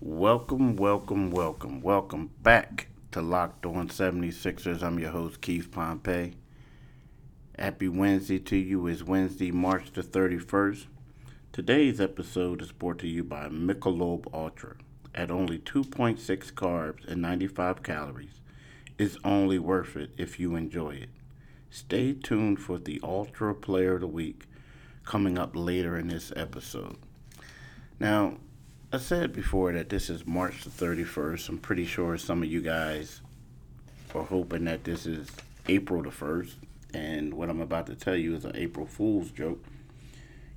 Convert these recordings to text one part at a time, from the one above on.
Welcome, welcome, welcome, welcome back to Locked On 76ers. I'm your host, Keith Pompey. Happy Wednesday to you. It's Wednesday, March the 31st. Today's episode is brought to you by Michelob Ultra. At only 2.6 carbs and 95 calories, it's only worth it if you enjoy it. Stay tuned for the Ultra Player of the Week coming up later in this episode. Now, I said before that this is March the 31st. I'm pretty sure some of you guys are hoping that this is April the 1st. And what I'm about to tell you is an April Fool's joke.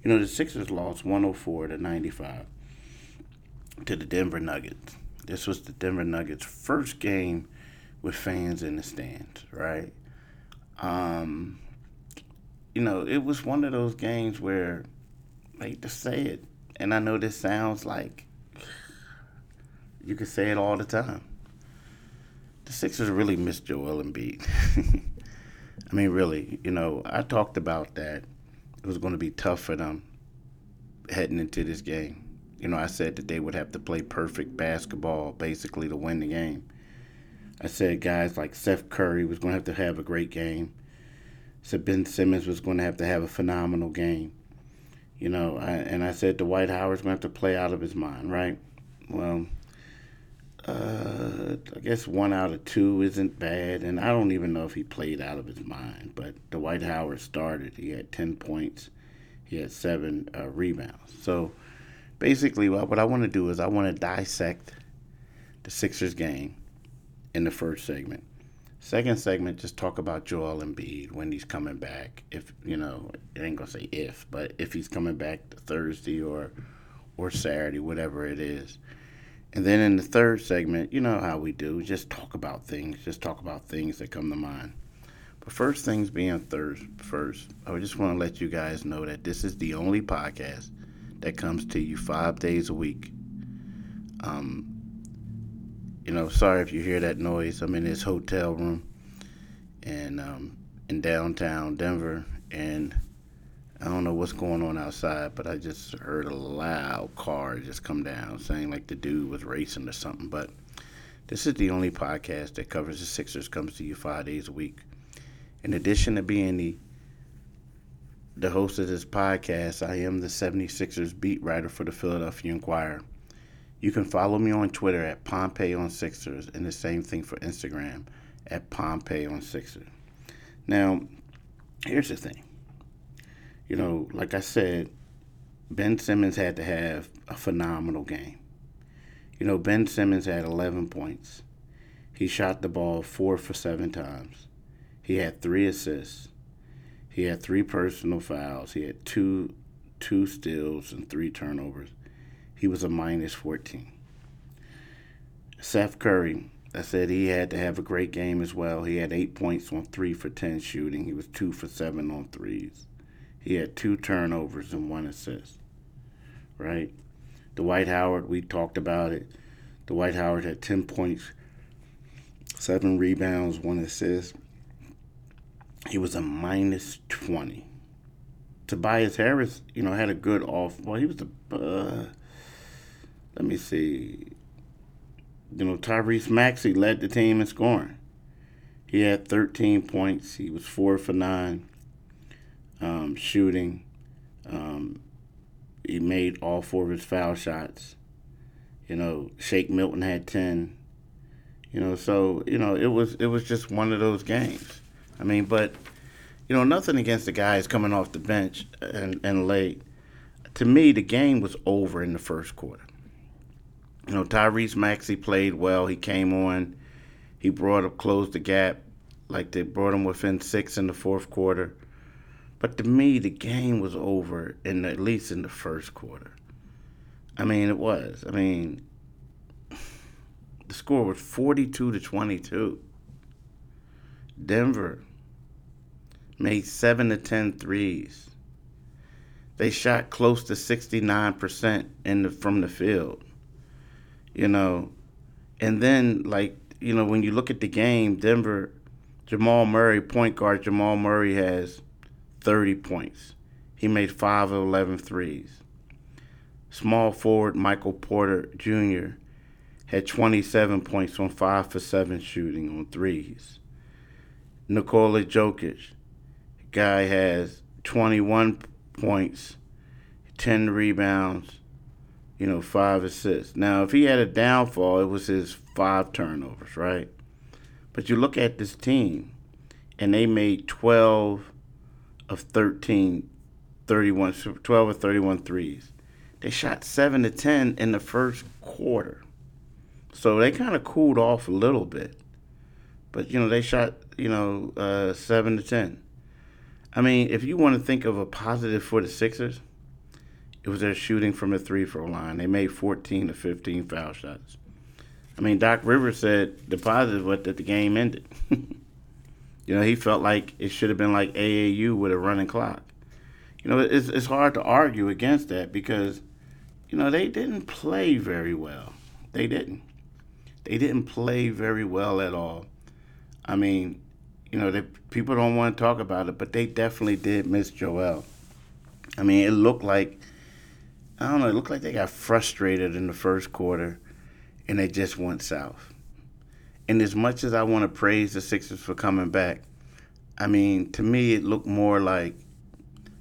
You know, the Sixers lost 104 to 95 to the Denver Nuggets. This was the Denver Nuggets' first game with fans in the stands, right? Um, you know, it was one of those games where, hate to say it, and I know this sounds like you could say it all the time. The Sixers really missed Joel Embiid. I mean, really, you know, I talked about that. It was going to be tough for them heading into this game. You know, I said that they would have to play perfect basketball basically to win the game. I said guys like Seth Curry was going to have to have a great game. Said Ben Simmons was going to have to have a phenomenal game. You know, I, and I said Dwight Howard's going to have to play out of his mind, right? Well, uh, I guess one out of two isn't bad, and I don't even know if he played out of his mind. But Dwight Howard started. He had ten points. He had seven uh, rebounds. So basically, what I want to do is I want to dissect the Sixers game in the first segment. Second segment, just talk about Joel Embiid when he's coming back. If you know, I ain't gonna say if, but if he's coming back Thursday or or Saturday, whatever it is. And then in the third segment, you know how we do, just talk about things, just talk about things that come to mind. But first things being third, first, I just want to let you guys know that this is the only podcast that comes to you five days a week. Um, you know, sorry if you hear that noise. I'm in this hotel room and um, in downtown Denver, and I don't know what's going on outside, but I just heard a loud car just come down, saying like the dude was racing or something. But this is the only podcast that covers the Sixers, comes to you five days a week. In addition to being the the host of this podcast, I am the 76ers beat writer for the Philadelphia Inquirer. You can follow me on Twitter at Pompey on Sixers, and the same thing for Instagram at Pompey on Sixers. Now, here's the thing you know, like I said, Ben Simmons had to have a phenomenal game. You know, Ben Simmons had 11 points. He shot the ball four for seven times. He had three assists. He had three personal fouls. He had two two steals and three turnovers. He was a minus 14. Seth Curry, I said he had to have a great game as well. He had eight points on three for 10 shooting. He was two for seven on threes. He had two turnovers and one assist. Right? Dwight Howard, we talked about it. Dwight Howard had 10 points, seven rebounds, one assist. He was a minus 20. Tobias Harris, you know, had a good off. Well, he was a. Uh, let me see. You know, Tyrese Maxey led the team in scoring. He had 13 points. He was four for nine um, shooting. Um, he made all four of his foul shots. You know, Shake Milton had ten. You know, so you know it was it was just one of those games. I mean, but you know, nothing against the guys coming off the bench and, and late. To me, the game was over in the first quarter. You know, Tyrese Maxey played well. He came on. He brought up, closed the gap. Like they brought him within six in the fourth quarter. But to me, the game was over in the, at least in the first quarter. I mean, it was. I mean, the score was 42 to 22. Denver made 7 to 10 threes. They shot close to 69% in the, from the field. You know, and then like, you know, when you look at the game, Denver Jamal Murray, point guard Jamal Murray has 30 points. He made 5 of 11 threes. Small forward Michael Porter Jr., had 27 points on 5 for 7 shooting on threes. Nikola Jokic, guy has 21 points, 10 rebounds, you know, 5 assists. Now, if he had a downfall, it was his 5 turnovers, right? But you look at this team, and they made 12 of 13, 31, 12 of 31 threes. They shot 7 to 10 in the first quarter. So they kind of cooled off a little bit. But, you know, they shot, you know, uh, 7 to 10. I mean, if you want to think of a positive for the Sixers, it was their shooting from the free throw line. They made 14 to 15 foul shots. I mean, Doc Rivers said the positive was that the game ended. you know, he felt like it should have been like AAU with a running clock. You know, it's, it's hard to argue against that because, you know, they didn't play very well. They didn't. They didn't play very well at all. I mean, you know, they, people don't want to talk about it, but they definitely did miss Joel. I mean, it looked like, I don't know, it looked like they got frustrated in the first quarter and they just went south. And as much as I want to praise the Sixers for coming back, I mean, to me, it looked more like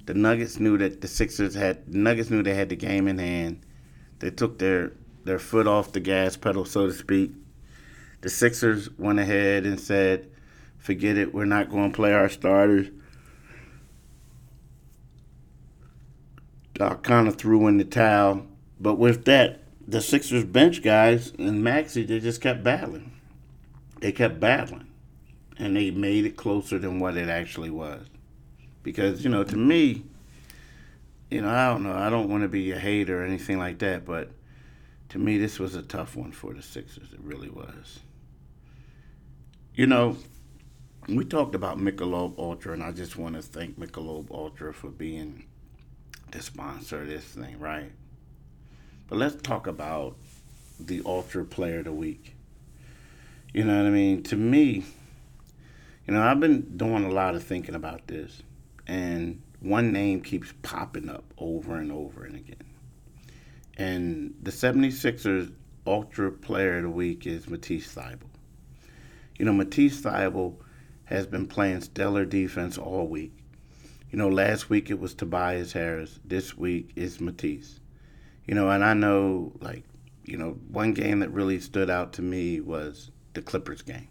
the Nuggets knew that the Sixers had, the Nuggets knew they had the game in hand. They took their their foot off the gas pedal, so to speak. The Sixers went ahead and said, forget it, we're not going to play our starters. I kind of threw in the towel. But with that, the Sixers bench guys and Maxey, they just kept battling. They kept battling. And they made it closer than what it actually was. Because, you know, to me, you know, I don't know. I don't want to be a hater or anything like that, but to me, this was a tough one for the Sixers. It really was. You know, we talked about Michelob Ultra, and I just want to thank Michelob Ultra for being the sponsor of this thing, right? But let's talk about the Ultra Player of the Week. You know what I mean? To me, you know, I've been doing a lot of thinking about this, and one name keeps popping up over and over and again. And the 76ers Ultra Player of the Week is Matisse Thybulle. You know, Matisse Thybulle has been playing stellar defense all week. You know, last week it was Tobias Harris. This week is Matisse. You know, and I know, like, you know, one game that really stood out to me was the Clippers game,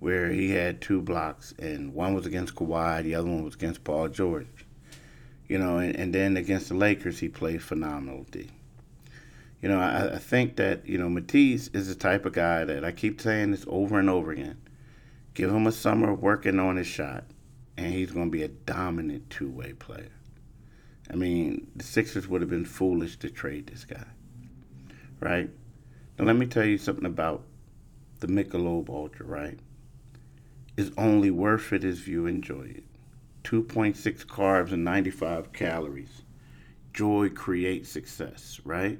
where he had two blocks, and one was against Kawhi, the other one was against Paul George. You know, and, and then against the Lakers, he played phenomenal D you know, I, I think that, you know, Matisse is the type of guy that I keep saying this over and over again. Give him a summer working on his shot, and he's going to be a dominant two way player. I mean, the Sixers would have been foolish to trade this guy, right? Now, let me tell you something about the Michelob Ultra, right? is only worth it if you enjoy it. 2.6 carbs and 95 calories. Joy creates success, right?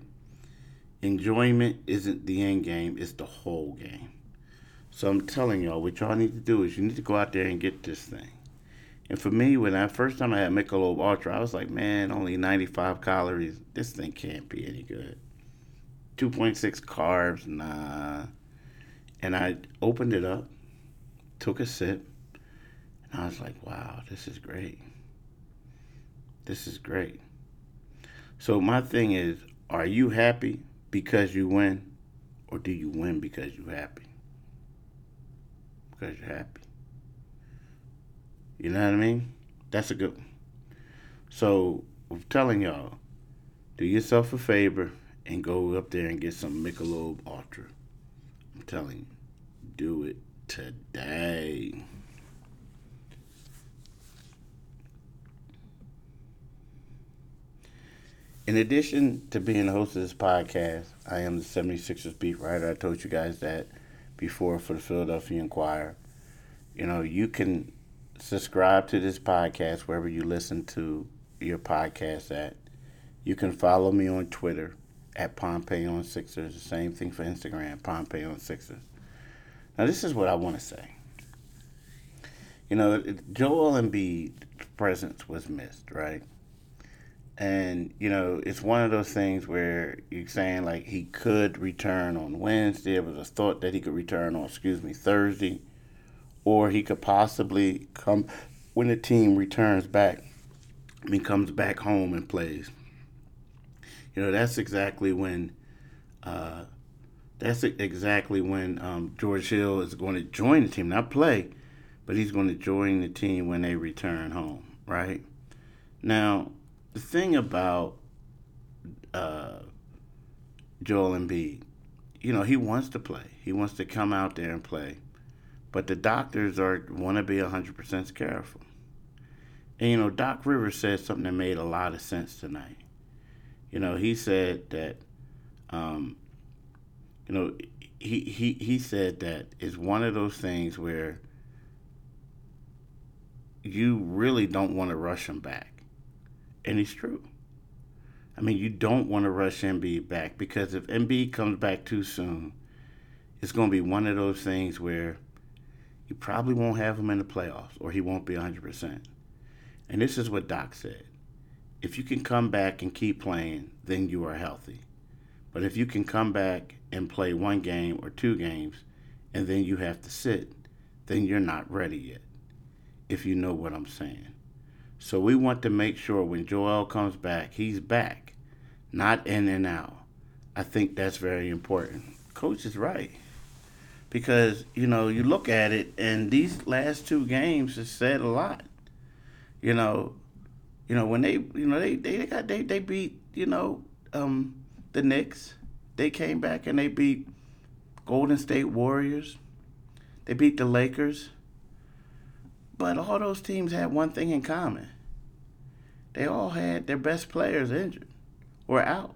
enjoyment isn't the end game, it's the whole game. So I'm telling y'all, what y'all need to do is you need to go out there and get this thing. And for me, when I first time I had Michelob Ultra, I was like, man, only 95 calories. This thing can't be any good. 2.6 carbs, nah. And I opened it up, took a sip, and I was like, wow, this is great. This is great. So my thing is, are you happy because you win, or do you win because you're happy? Because you're happy. You know what I mean? That's a good one. So I'm telling y'all, do yourself a favor and go up there and get some Michelob Ultra. I'm telling you, do it today. In addition to being the host of this podcast, I am the 76ers beat writer. I told you guys that before for the Philadelphia Inquirer. You know, you can subscribe to this podcast wherever you listen to your podcast at. You can follow me on Twitter at Pompey on Sixers. The same thing for Instagram, Pompey on Sixers. Now, this is what I want to say. You know, Joel Embiid's presence was missed, right? And, you know, it's one of those things where you're saying like he could return on Wednesday. It was a thought that he could return on, excuse me, Thursday. Or he could possibly come when the team returns back. I mean, comes back home and plays. You know, that's exactly when uh, that's exactly when um, George Hill is going to join the team, not play, but he's going to join the team when they return home, right? Now, the thing about uh, Joel Embiid, you know, he wants to play. He wants to come out there and play, but the doctors are want to be hundred percent careful. And you know, Doc Rivers said something that made a lot of sense tonight. You know, he said that um, you know, he, he, he said that it's one of those things where you really don't want to rush him back. And it's true. I mean, you don't want to rush Embiid back because if Embiid comes back too soon, it's going to be one of those things where you probably won't have him in the playoffs or he won't be 100%. And this is what Doc said. If you can come back and keep playing, then you are healthy. But if you can come back and play one game or two games and then you have to sit, then you're not ready yet, if you know what I'm saying. So we want to make sure when Joel comes back, he's back, not in and out. I think that's very important. Coach is right. Because, you know, you look at it and these last two games have said a lot. You know, you know, when they you know, they they got they, they beat, you know, um, the Knicks. They came back and they beat Golden State Warriors. They beat the Lakers. But all those teams had one thing in common. They all had their best players injured or out.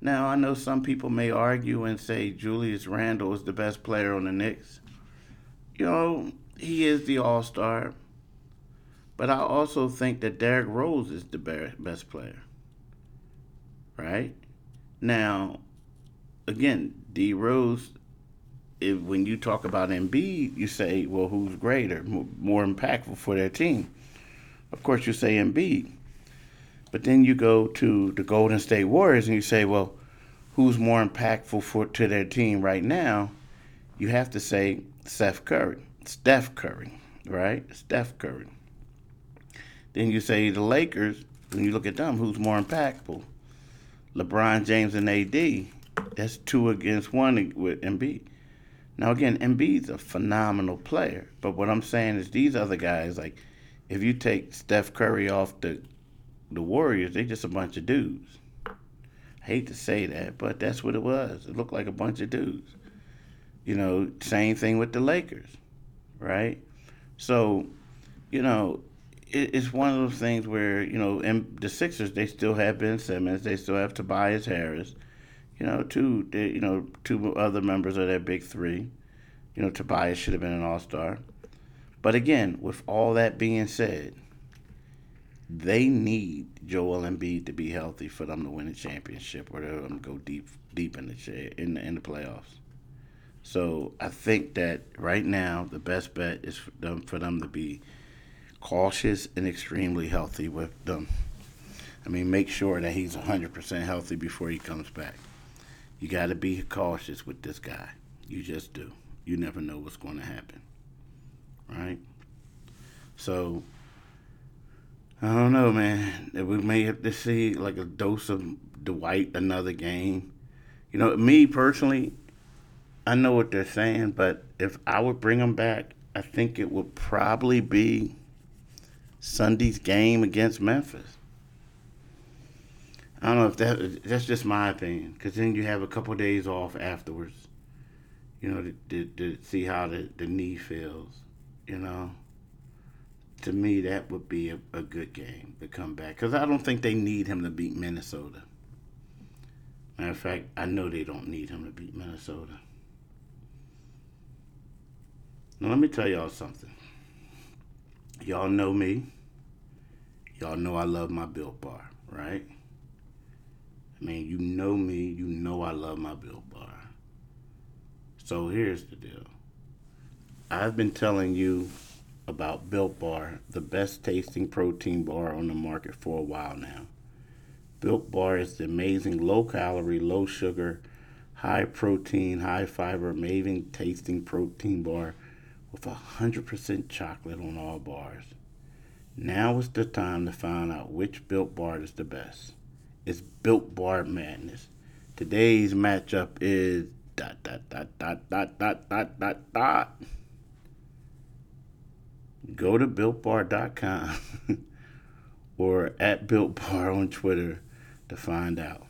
Now, I know some people may argue and say Julius Randle is the best player on the Knicks. You know, he is the all star. But I also think that Derrick Rose is the best player. Right? Now, again, D Rose, if, when you talk about Embiid, you say, well, who's greater, more impactful for their team? Of course, you say Embiid. But then you go to the Golden State Warriors and you say, well, who's more impactful for to their team right now? You have to say Steph Curry, Steph Curry, right? Steph Curry. Then you say the Lakers, when you look at them, who's more impactful? LeBron James and AD. That's two against one with Embiid. Now again, Embiid's a phenomenal player, but what I'm saying is these other guys, like if you take Steph Curry off the the Warriors, they're just a bunch of dudes. I hate to say that, but that's what it was. It looked like a bunch of dudes. You know, same thing with the Lakers, right? So, you know, it's one of those things where you know, and the Sixers they still have Ben Simmons, they still have Tobias Harris, you know, two they, you know two other members of that big three. You know, Tobias should have been an All Star, but again, with all that being said, they need Joel Embiid to be healthy for them to win a championship or to um, go deep deep in the in the, in the playoffs. So I think that right now the best bet is for them for them to be cautious and extremely healthy with them. I mean, make sure that he's 100% healthy before he comes back. You got to be cautious with this guy. You just do. You never know what's going to happen. Right? So, I don't know, man. We may have to see like a dose of Dwight another game. You know, me personally, I know what they're saying, but if I would bring him back, I think it would probably be Sunday's game against Memphis. I don't know if that that's just my opinion, because then you have a couple of days off afterwards. You know, to, to, to see how the, the knee feels. You know, to me that would be a, a good game to come back, because I don't think they need him to beat Minnesota. Matter of fact, I know they don't need him to beat Minnesota. Now let me tell y'all something. Y'all know me. Y'all know I love my Built Bar, right? I mean, you know me. You know I love my Built Bar. So here's the deal. I've been telling you about Built Bar, the best tasting protein bar on the market for a while now. Built Bar is the amazing low calorie, low sugar, high protein, high fiber, amazing tasting protein bar with 100% chocolate on all bars. Now is the time to find out which Built Bar is the best. It's Built Bar Madness. Today's matchup is dot dot dot dot dot dot dot dot dot. Go to builtbar.com or at builtbar on Twitter to find out.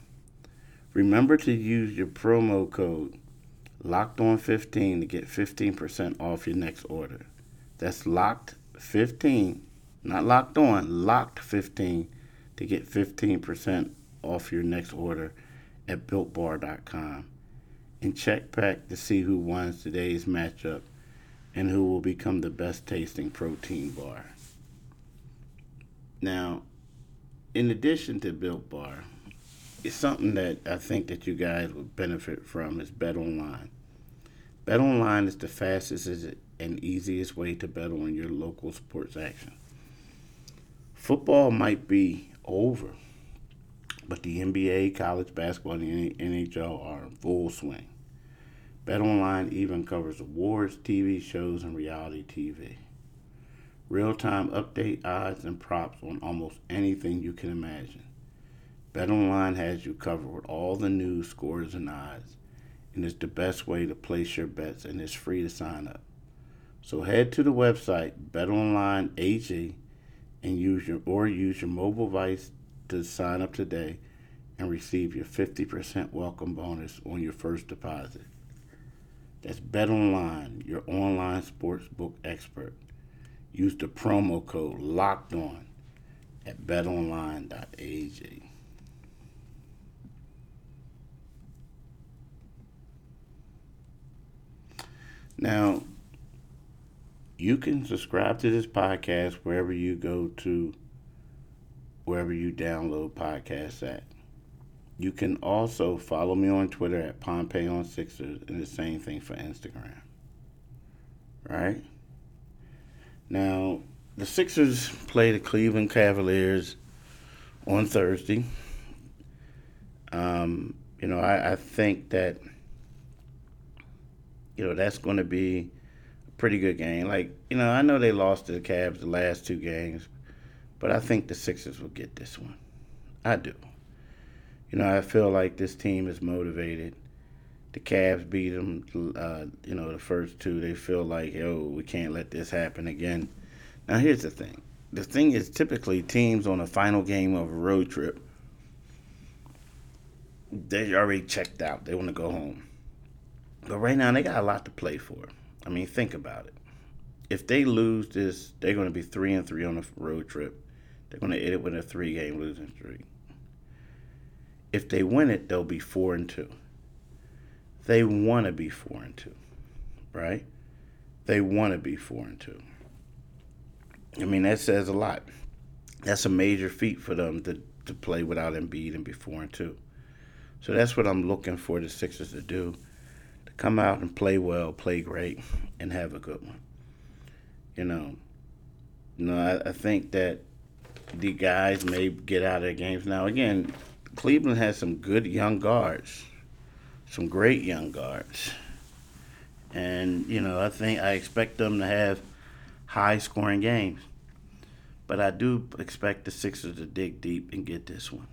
Remember to use your promo code locked on 15 to get 15% off your next order. That's locked 15, not locked on, locked 15 to get 15% off your next order at builtbar.com. And check back to see who wins today's matchup and who will become the best tasting protein bar. Now, in addition to Built Bar, it's something that I think that you guys would benefit from is Bet Online. Bet Online is the fastest and easiest way to bet on your local sports action. Football might be over, but the NBA, college basketball, and the NHL are in full swing. BetOnline even covers awards, TV shows, and reality TV. Real time update odds and props on almost anything you can imagine. BetOnline has you covered with all the news, scores, and odds, and it's the best way to place your bets, and it's free to sign up. So head to the website BetOnline AG and use your or use your mobile device to sign up today and receive your 50% welcome bonus on your first deposit. That's BetOnline, your online sportsbook expert. Use the promo code LOCKED ON at betonline.ag. Now, you can subscribe to this podcast wherever you go to, wherever you download podcasts at. You can also follow me on Twitter at Pompey on Sixers and the same thing for Instagram. Right? Now, the Sixers play the Cleveland Cavaliers on Thursday. Um, you know, I, I think that, you know, that's going to be a pretty good game. Like, you know, I know they lost to the Cavs the last two games, but I think the Sixers will get this one. I do. You know, I feel like this team is motivated. The Cavs beat them, uh, you know, the first two. They feel like, oh, we can't let this happen again. Now, here's the thing. The thing is, typically, teams on a final game of a road trip, they already checked out. They want to go home. But right now, they got a lot to play for. I mean, think about it. If they lose this, they're going to be three and three on a road trip. They're going to end it with a three-game losing streak. If they win it, they'll be four and two. They want to be four and two, right? They want to be four and two. I mean, that says a lot. That's a major feat for them to, to play without Embiid and be four and two. So that's what I'm looking for the Sixers to do: come out and play well, play great, and have a good one. You know, you know, I, I think that the guys may get out of their games now. Again, Cleveland has some good young guards, some great young guards. And, you know, I think I expect them to have high scoring games. But I do expect the Sixers to dig deep and get this one.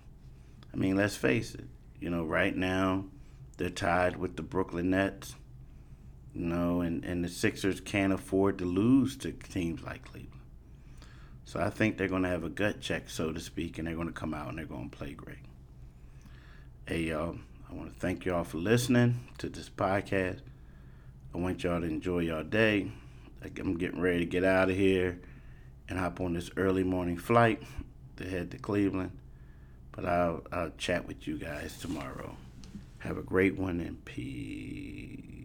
I mean, let's face it. You know, right now they're tied with the Brooklyn Nets. You know, and, and the Sixers can't afford to lose to teams like Cleveland. So I think they're going to have a gut check, so to speak, and they're going to come out and they're going to play great. Hey, y'all, I want to thank y'all for listening to this podcast. I want y'all to enjoy your day. I'm getting ready to get out of here and hop on this early morning flight to head to Cleveland. But I'll, I'll chat with you guys tomorrow. Have a great one and peace.